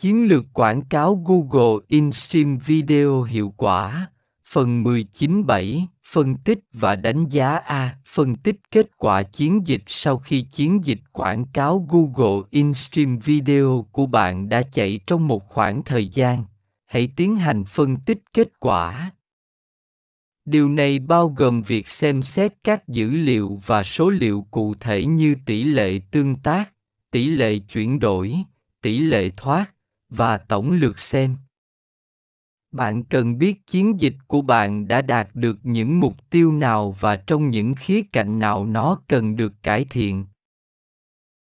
Chiến lược quảng cáo Google InStream Video hiệu quả, phần 19.7, phân tích và đánh giá A. Phân tích kết quả chiến dịch sau khi chiến dịch quảng cáo Google InStream Video của bạn đã chạy trong một khoảng thời gian. Hãy tiến hành phân tích kết quả. Điều này bao gồm việc xem xét các dữ liệu và số liệu cụ thể như tỷ lệ tương tác, tỷ lệ chuyển đổi, tỷ lệ thoát, và tổng lượt xem. Bạn cần biết chiến dịch của bạn đã đạt được những mục tiêu nào và trong những khía cạnh nào nó cần được cải thiện.